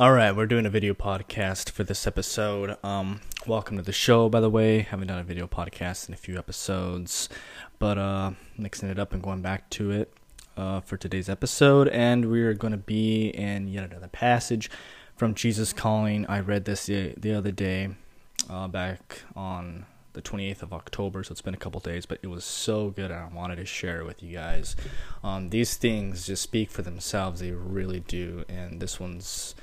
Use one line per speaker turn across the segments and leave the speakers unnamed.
All right, we're doing a video podcast for this episode. Um, welcome to the show, by the way. Haven't done a video podcast in a few episodes, but uh, mixing it up and going back to it uh, for today's episode. And we're going to be in yet another passage from Jesus Calling. I read this the, the other day, uh, back on the 28th of October, so it's been a couple days, but it was so good and I wanted to share it with you guys. Um, these things just speak for themselves, they really do, and this one's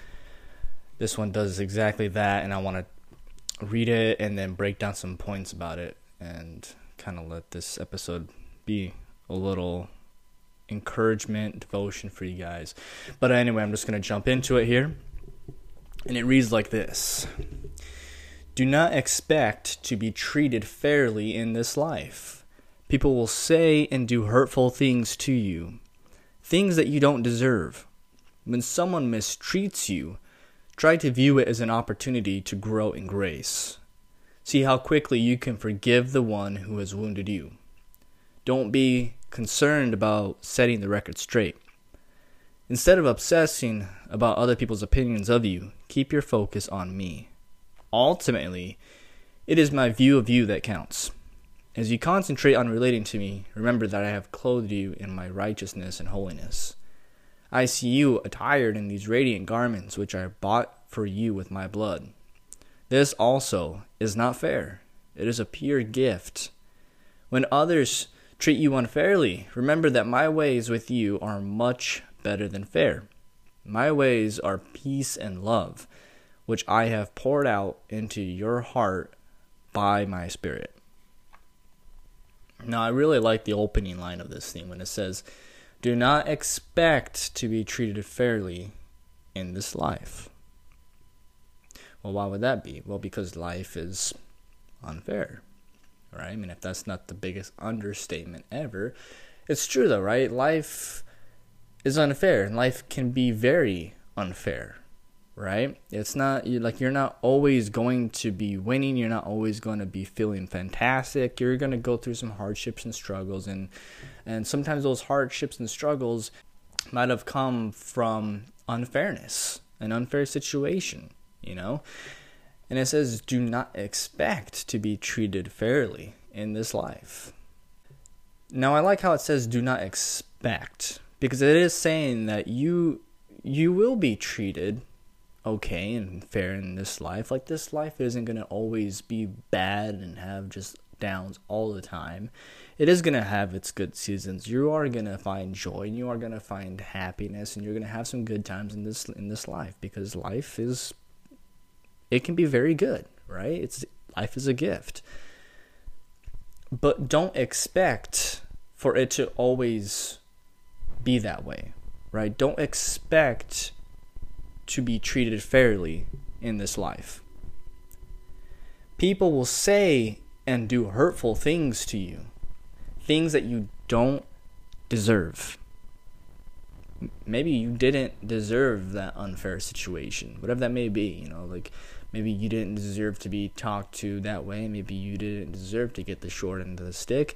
this one does exactly that, and I want to read it and then break down some points about it and kind of let this episode be a little encouragement, devotion for you guys. But anyway, I'm just going to jump into it here. And it reads like this Do not expect to be treated fairly in this life. People will say and do hurtful things to you, things that you don't deserve. When someone mistreats you, Try to view it as an opportunity to grow in grace. See how quickly you can forgive the one who has wounded you. Don't be concerned about setting the record straight. Instead of obsessing about other people's opinions of you, keep your focus on me. Ultimately, it is my view of you that counts. As you concentrate on relating to me, remember that I have clothed you in my righteousness and holiness. I see you attired in these radiant garments which I bought for you with my blood. This also is not fair. It is a pure gift. When others treat you unfairly, remember that my ways with you are much better than fair. My ways are peace and love, which I have poured out into your heart by my Spirit. Now, I really like the opening line of this theme when it says, do not expect to be treated fairly in this life. Well, why would that be? Well, because life is unfair, right? I mean, if that's not the biggest understatement ever, it's true though, right? Life is unfair, and life can be very unfair, right? It's not like you're not always going to be winning. You're not always going to be feeling fantastic. You're going to go through some hardships and struggles, and and sometimes those hardships and struggles might have come from unfairness, an unfair situation, you know. And it says, do not expect to be treated fairly in this life. Now, I like how it says, do not expect, because it is saying that you you will be treated okay and fair in this life. Like this life isn't going to always be bad and have just downs all the time. It is going to have its good seasons. You are going to find joy and you are going to find happiness and you're going to have some good times in this in this life because life is it can be very good, right? It's life is a gift. But don't expect for it to always be that way, right? Don't expect to be treated fairly in this life. People will say and do hurtful things to you, things that you don't deserve. Maybe you didn't deserve that unfair situation, whatever that may be, you know, like maybe you didn't deserve to be talked to that way, maybe you didn't deserve to get the short end of the stick,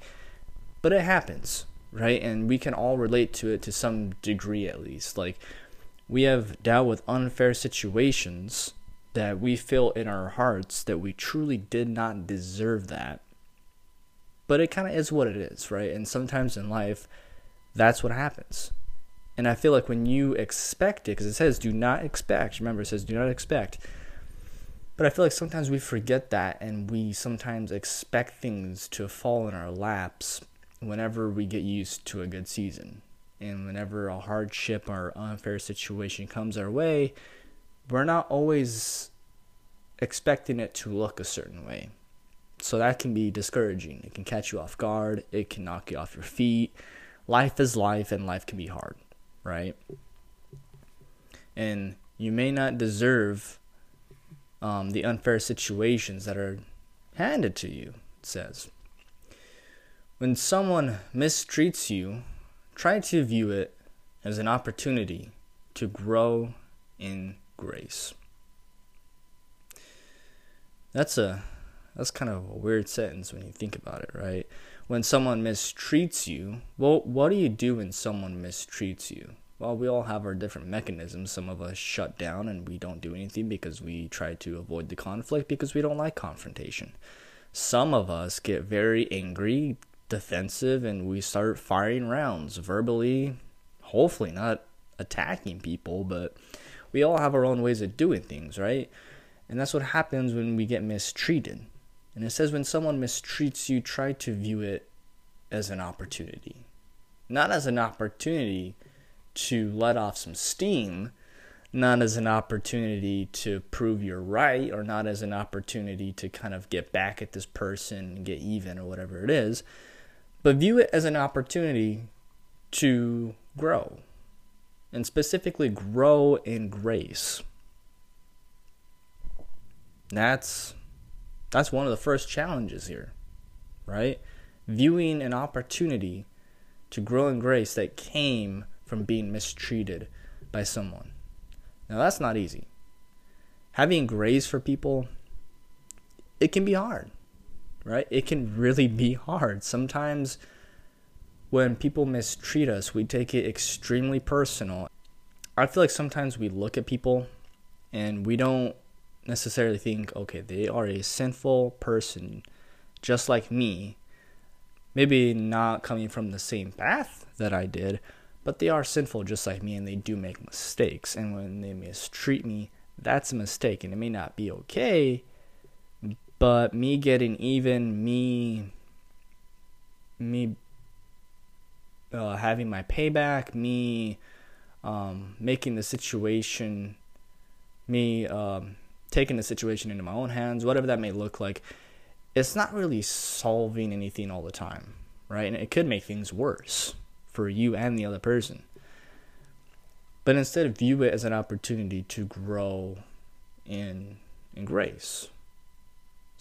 but it happens, right? And we can all relate to it to some degree at least. Like, we have dealt with unfair situations that we feel in our hearts that we truly did not deserve that. But it kind of is what it is, right? And sometimes in life, that's what happens. And I feel like when you expect it, because it says do not expect, remember it says do not expect. But I feel like sometimes we forget that and we sometimes expect things to fall in our laps whenever we get used to a good season and whenever a hardship or unfair situation comes our way, we're not always expecting it to look a certain way. So that can be discouraging. It can catch you off guard, it can knock you off your feet. Life is life, and life can be hard, right? And you may not deserve um, the unfair situations that are handed to you, it says. When someone mistreats you, try to view it as an opportunity to grow in grace. That's a that's kind of a weird sentence when you think about it, right? When someone mistreats you, well, what do you do when someone mistreats you? Well, we all have our different mechanisms. Some of us shut down and we don't do anything because we try to avoid the conflict because we don't like confrontation. Some of us get very angry, defensive, and we start firing rounds verbally, hopefully not attacking people, but we all have our own ways of doing things, right? And that's what happens when we get mistreated. And it says when someone mistreats you, try to view it as an opportunity. Not as an opportunity to let off some steam, not as an opportunity to prove you're right, or not as an opportunity to kind of get back at this person and get even or whatever it is, but view it as an opportunity to grow and specifically grow in grace. That's that's one of the first challenges here, right? Viewing an opportunity to grow in grace that came from being mistreated by someone. Now that's not easy. Having grace for people it can be hard. Right? It can really be hard. Sometimes when people mistreat us, we take it extremely personal. I feel like sometimes we look at people and we don't necessarily think, okay, they are a sinful person just like me. Maybe not coming from the same path that I did, but they are sinful just like me and they do make mistakes. And when they mistreat me, that's a mistake and it may not be okay, but me getting even, me me uh, having my payback, me um, making the situation, me um, taking the situation into my own hands, whatever that may look like, it's not really solving anything all the time, right? And it could make things worse for you and the other person. But instead, view it as an opportunity to grow in in grace.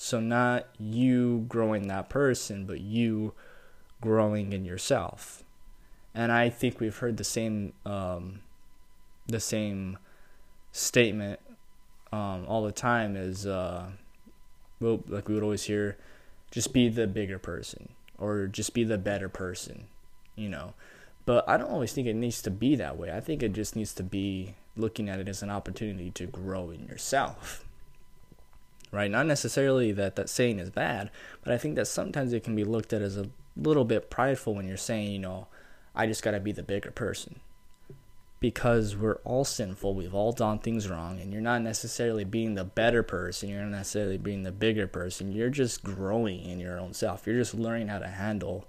So not you growing that person, but you growing in yourself and I think we've heard the same um, the same statement um, all the time is uh, well, like we would always hear, just be the bigger person or just be the better person, you know. But I don't always think it needs to be that way. I think it just needs to be looking at it as an opportunity to grow in yourself. Right? Not necessarily that that saying is bad, but I think that sometimes it can be looked at as a little bit prideful when you're saying, you know, I just got to be the bigger person. Because we're all sinful, we've all done things wrong, and you're not necessarily being the better person, you're not necessarily being the bigger person. You're just growing in your own self. You're just learning how to handle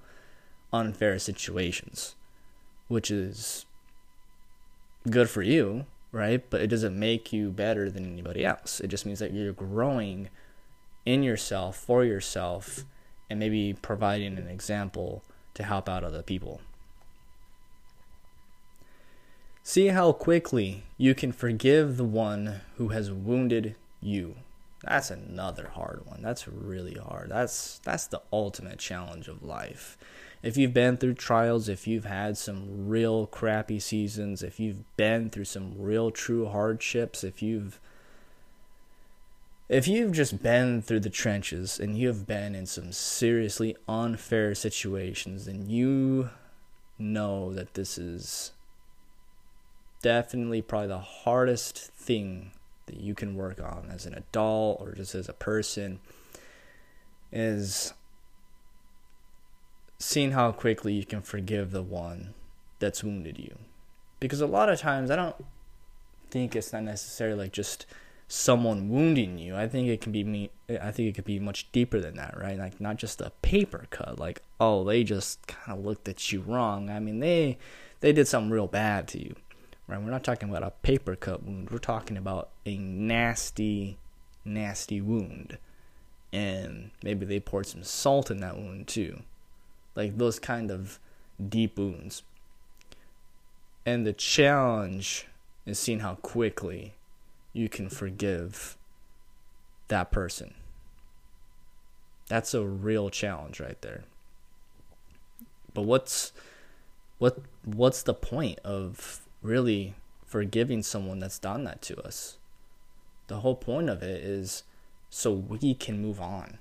unfair situations, which is good for you, right? But it doesn't make you better than anybody else. It just means that you're growing in yourself, for yourself, and maybe providing an example to help out other people. See how quickly you can forgive the one who has wounded you. That's another hard one. That's really hard. That's that's the ultimate challenge of life. If you've been through trials, if you've had some real crappy seasons, if you've been through some real true hardships, if you've if you've just been through the trenches and you have been in some seriously unfair situations, then you know that this is definitely probably the hardest thing that you can work on as an adult or just as a person is seeing how quickly you can forgive the one that's wounded you. Because a lot of times I don't think it's not necessarily like just someone wounding you. I think it can be me I think it could be much deeper than that, right? Like not just a paper cut like oh, they just kind of looked at you wrong. I mean, they they did something real bad to you right? We're not talking about a paper cut wound. We're talking about a nasty, nasty wound. And maybe they poured some salt in that wound too. Like those kind of deep wounds. And the challenge is seeing how quickly you can forgive that person. That's a real challenge right there. But what's what what's the point of really forgiving someone that's done that to us. The whole point of it is so we can move on,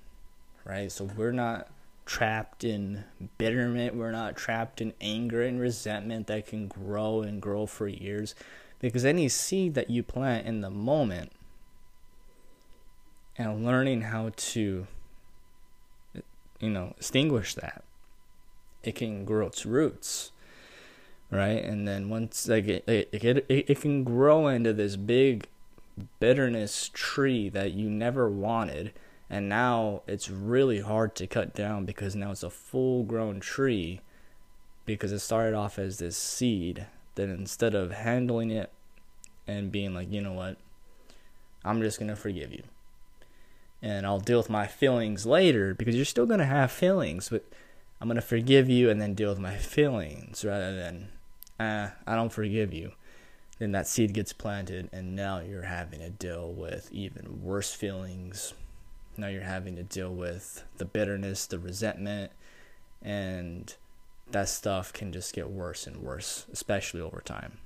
right? So we're not trapped in bitterment. We're not trapped in anger and resentment that can grow and grow for years. Because any seed that you plant in the moment and learning how to, you know, extinguish that, it can grow its roots. Right. And then once, like, it, it, it, it can grow into this big bitterness tree that you never wanted and now it's really hard to cut down because now it's a full grown tree because it started off as this seed that instead of handling it and being like, you know what, I'm just going to forgive you. And I'll deal with my feelings later because you're still going to have feelings, but I'm going to forgive you and then deal with my feelings rather than, ah, I don't forgive you. Then that seed gets planted, and now you're having to deal with even worse feelings, now you're having to deal with the bitterness, the resentment, and that stuff can just get worse and worse, especially over time.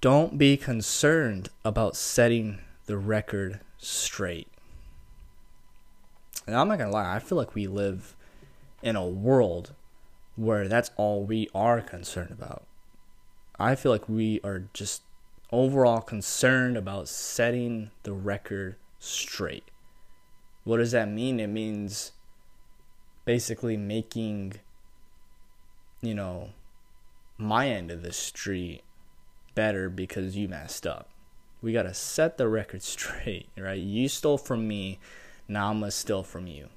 Don't be concerned about setting the record straight. And I'm not to lie, I feel like we live in a world where that's all we are concerned about. I feel like we are just overall concerned about setting the record straight. What does that mean? It means basically making, you know, my end of the street better because you messed up. We got to set the record straight, right? You stole from me, now I'm going to steal from you.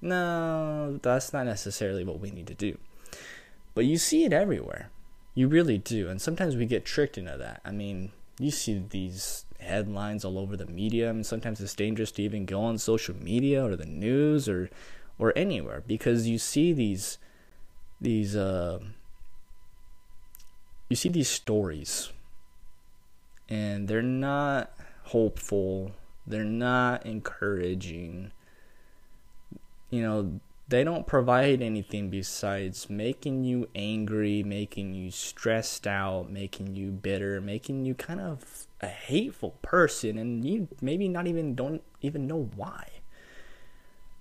No, that's not necessarily what we need to do. But you see it everywhere. You really do. And sometimes we get tricked into that. I mean, you see these headlines all over the media. I mean, sometimes it's dangerous to even go on social media or the news or or anywhere because you see these these uh you see these stories and they're not hopeful they're not encouraging you know they don't provide anything besides making you angry, making you stressed out, making you bitter, making you kind of a hateful person and you maybe not even don't even know why.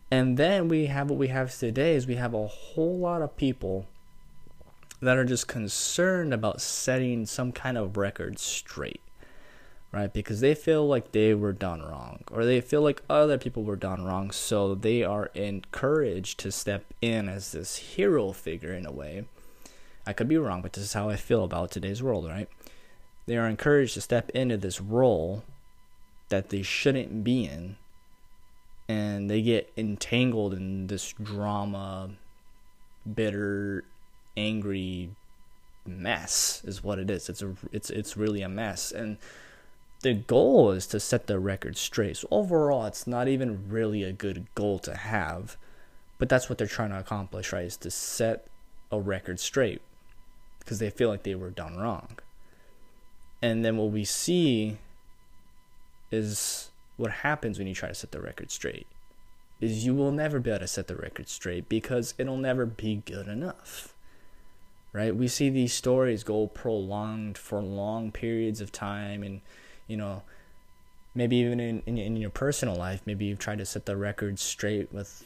And then we have what we have today is we have a whole lot of people that are just concerned about setting some kind of record straight right? Because they feel like they were done wrong, or they feel like other people were done wrong, so they are encouraged to step in as this hero figure in a way. I could be wrong, but this is how I feel about today's world, right? They are encouraged to step into this role that they shouldn't be in, and they get entangled in this drama, bitter, angry mess is what it is. It's a it's it's really a mess and the goal is to set the record straight. So overall, it's not even really a good goal to have, but that's what they're trying to accomplish, right? Is to set a record straight because they feel like they were done wrong. And then what we see is what happens when you try to set the record straight is you will never be able to set the record straight because it'll never be good enough. Right? We see these stories go prolonged for long periods of time and you know, maybe even in, in, in your personal life, maybe you've tried to set the record straight with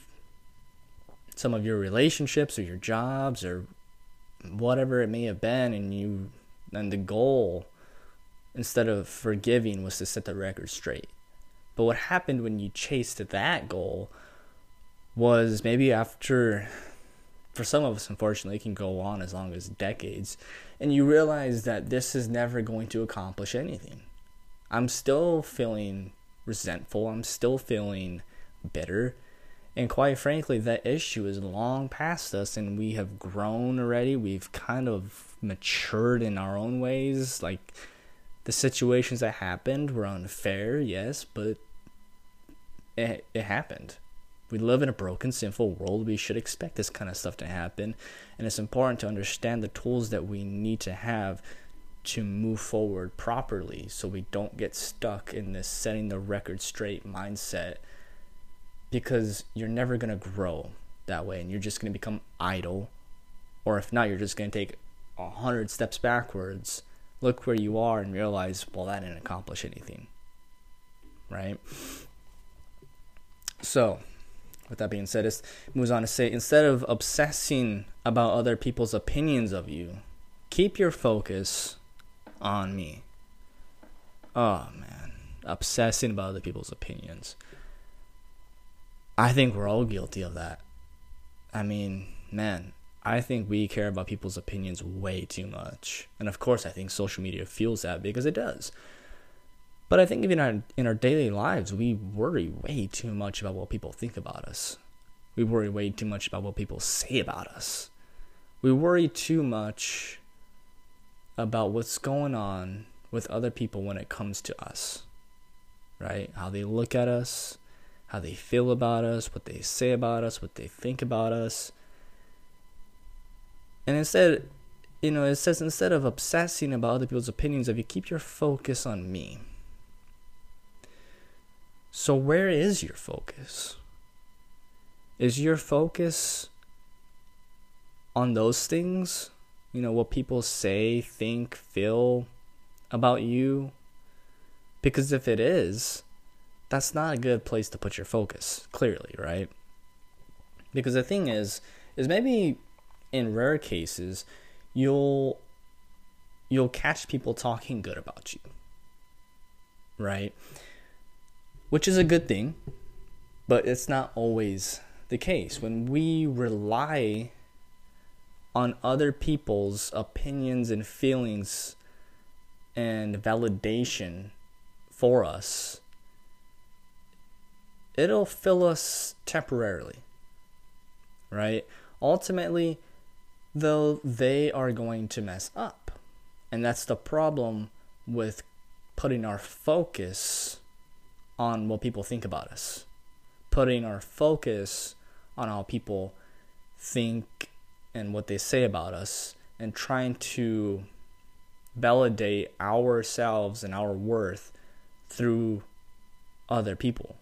some of your relationships or your jobs or whatever it may have been, and you and the goal instead of forgiving was to set the record straight. But what happened when you chased that goal was maybe after, for some of us, unfortunately, it can go on as long as decades, and you realize that this is never going to accomplish anything. I'm still feeling resentful. I'm still feeling bitter. And quite frankly, that issue is long past us, and we have grown already. We've kind of matured in our own ways. Like, the situations that happened were unfair, yes, but it, it happened. We live in a broken, sinful world. We should expect this kind of stuff to happen. And it's important to understand the tools that we need to have to move forward properly so we don't get stuck in this setting the record straight mindset because you're never going to grow that way and you're just going to become idle. Or if not you're just going to take a hundred steps backwards look where you are and realize well that didn't accomplish anything right? So, with that being said, it moves on to say instead of obsessing about other people's opinions of you, keep your focus on me. Oh man, obsessing about other people's opinions. I think we're all guilty of that. I mean, man, I think we care about people's opinions way too much. And of course, I think social media fuels that because it does. But I think even in our, in our daily lives, we worry way too much about what people think about us. We worry way too much about what people say about us. We worry too much about what's going on with other people when it comes to us. Right? How they look at us, how they feel about us, what they say about us, what they think about us. And instead, you know, it says instead of obsessing about other people's opinions of you, keep your focus on me. So, where is your focus? Is your focus on those things? You know, what people say, think, feel about you? Because if it is, that's not a good place to put your focus, clearly, right? Because the thing is, is maybe in rare cases, you'll you'll catch people talking good about you. Right? Which is a good thing, but it's not always the case. When we rely on other people's opinions and feelings and validation for us, it'll fill us temporarily. Right? Ultimately, though they are going to mess up. And that's the problem with putting our focus on what people think about us, putting our focus on how people think and what they say about us, and trying to validate ourselves and our worth through other people.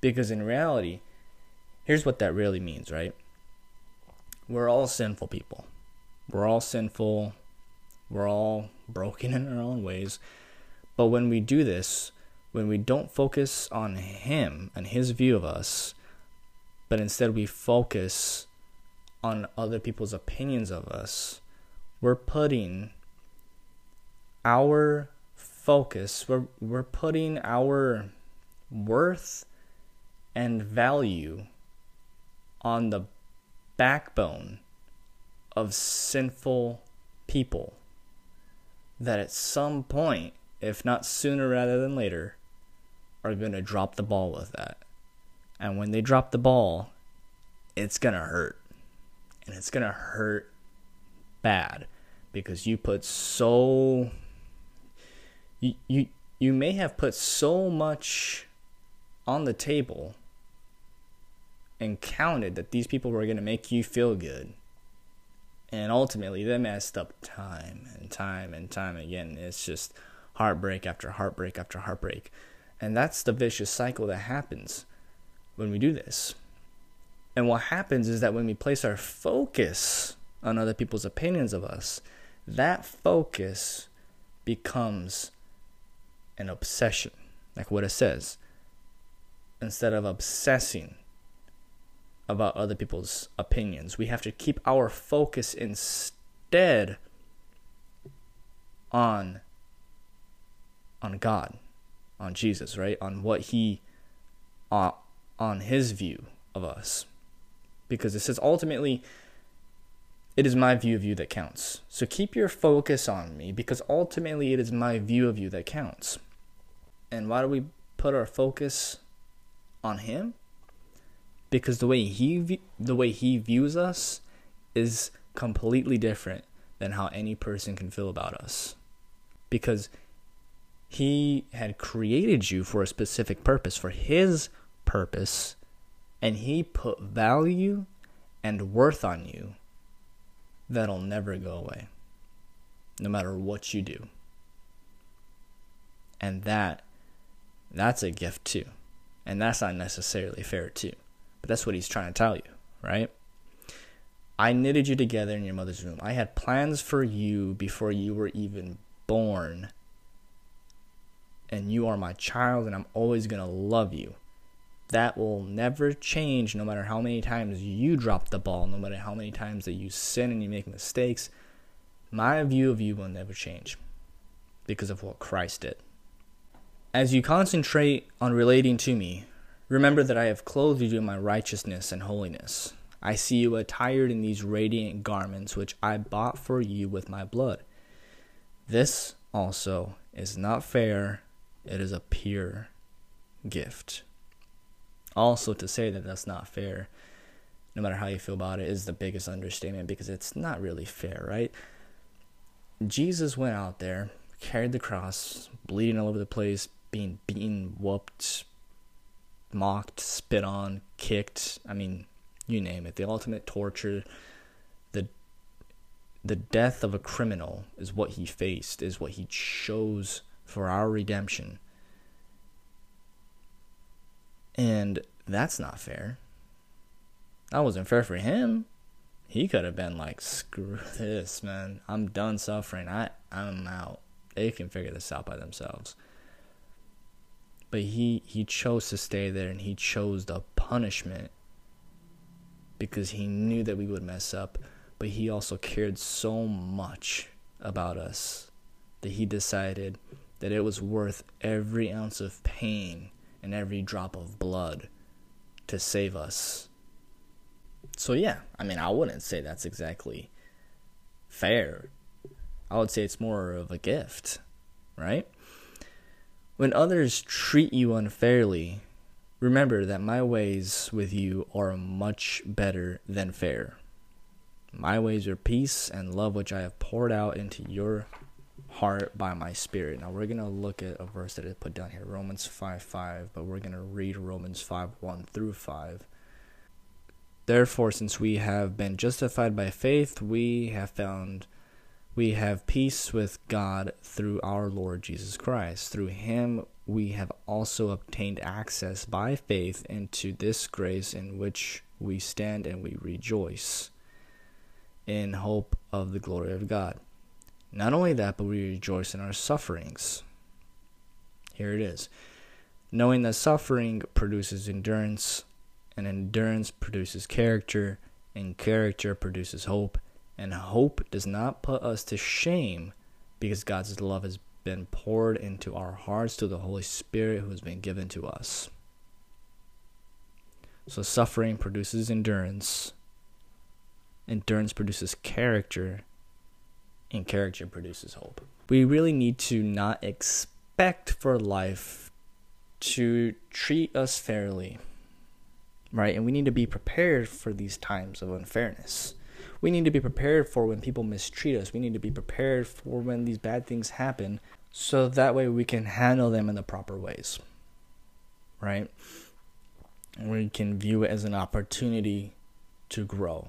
Because in reality, here's what that really means, right? we're all sinful people. We're all sinful. We're all broken in our own ways. But when we do this, when we don't focus on Him and His view of us, but instead we focus on other people's opinions of us, we're putting our focus, we're, we're putting our worth and value on the backbone of sinful people that at some point, if not sooner rather than later, are going to drop the ball with that. And when they drop the ball, it's going to hurt. And it's going to hurt bad because you put so you, you you may have put so much on the table and counted that these people were going to make you feel good. And ultimately, they messed up time and time and time again. It's just heartbreak after heartbreak after heartbreak. And that's the vicious cycle that happens when we do this. And what happens is that when we place our focus on other people's opinions of us, that focus becomes an obsession, like what it says. Instead of obsessing about other people's opinions. We have to keep our focus instead on on God, on Jesus, right? On what he uh, on his view of us. Because it says ultimately it is my view of you that counts. So keep your focus on me because ultimately it is my view of you that counts. And why do we put our focus on him? because the way he the way he views us is completely different than how any person can feel about us because he had created you for a specific purpose for his purpose and he put value and worth on you that'll never go away no matter what you do and that that's a gift too and that's not necessarily fair too but that's what he's trying to tell you, right? I knitted you together in your mother's womb. I had plans for you before you were even born. And you are my child, and I'm always going to love you. That will never change no matter how many times you drop the ball, no matter how many times that you sin and you make mistakes. My view of you will never change because of what Christ did. As you concentrate on relating to me, remember that I have clothed you in my righteousness and holiness. I see you attired in these radiant garments which I bought for you with my blood. This also is not fair, it is a pure gift. Also, to say that that's not fair, no matter how you feel about it, is the biggest understatement because it's not really fair, right? Jesus went out there, carried the cross, bleeding all over the place, being beaten, whooped, mocked, spit on, kicked. I mean, you name it. The ultimate torture, the the death of a criminal is what he faced, is what he chose for our redemption. And that's not fair. That wasn't fair for him. He could have been like, screw this, man. I'm done suffering. I, I'm out. They can figure this out by themselves. But he, he chose to stay there and he chose the punishment because he knew that we would mess up. But he also cared so much about us that he decided that it was worth every ounce of pain and every drop of blood to save us. So, yeah, I mean, I wouldn't say that's exactly fair. I would say it's more of a gift, right? When others treat you unfairly, remember that my ways with you are much better than fair. My ways are peace and love, which I have poured out into your heart by my spirit. Now we're gonna look at a verse that I put down here, Romans five five, but we're gonna read Romans five one through five. Therefore, since we have been justified by faith, we have found we have peace with God through our Lord Jesus Christ. Through him we have also obtained access by faith into this grace in which we stand and we rejoice in hope of the glory of God. Not only that, but we rejoice in our sufferings. Here it is. Knowing that suffering produces endurance, and endurance produces character, and character produces hope, and hope does not put us to shame because God's love has been poured into our hearts through the Holy Spirit who has been given to us. So, suffering produces endurance, endurance produces character, and character produces hope. We really need to not expect for life to treat us fairly, right? And we need to be prepared for these times of unfairness. We need to be prepared for when people mistreat us. We need to be prepared for when these bad things happen so that way we can handle them in the proper ways, right? We can view it as an opportunity to grow.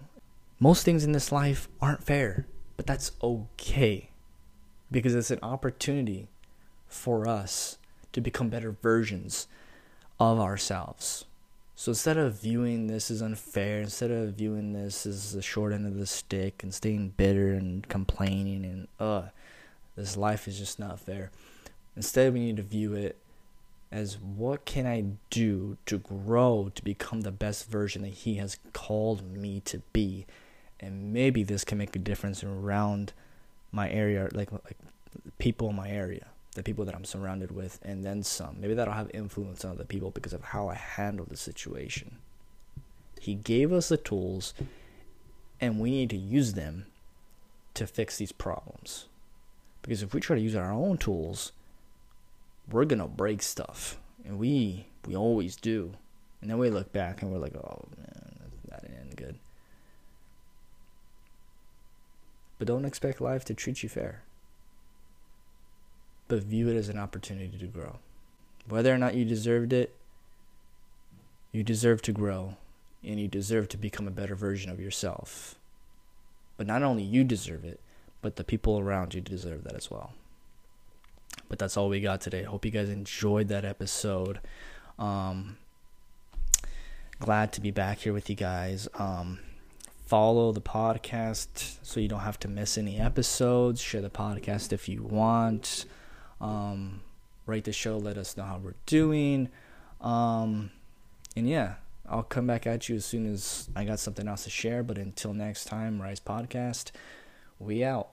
Most things in this life aren't fair. But that's okay because it's an opportunity for us to become better versions of ourselves. So instead of viewing this as unfair, instead of viewing this as the short end of the stick and staying bitter and complaining and, uh, this life is just not fair. Instead, we need to view it as what can I do to grow to become the best version that He has called me to be and maybe this can make a difference around my area, like like people in my area, the people that I'm surrounded with, and then some. Maybe that'll have influence on other people because of how I handle the situation. He gave us the tools, and we need to use them to fix these problems. Because if we try to use our own tools, we're gonna break stuff, and we we always do. And then we look back and we're like, oh man, that didn't end good. But don't expect life to treat you fair. But view it as an opportunity to grow. Whether or not you deserved it, you deserve to grow and you deserve to become a better version of yourself. But not only you deserve it, but the people around you deserve that as well. But that's all we got today. Hope you guys enjoyed that episode. Um, glad to be back here with you guys. Um, follow the podcast so you don't have to miss any episodes. Share the podcast if you want. Um, rate the show. Let us know how we're doing. Um, and yeah, I'll come back at you as soon as I got something else to share. But until next time, Rise Podcast, we out.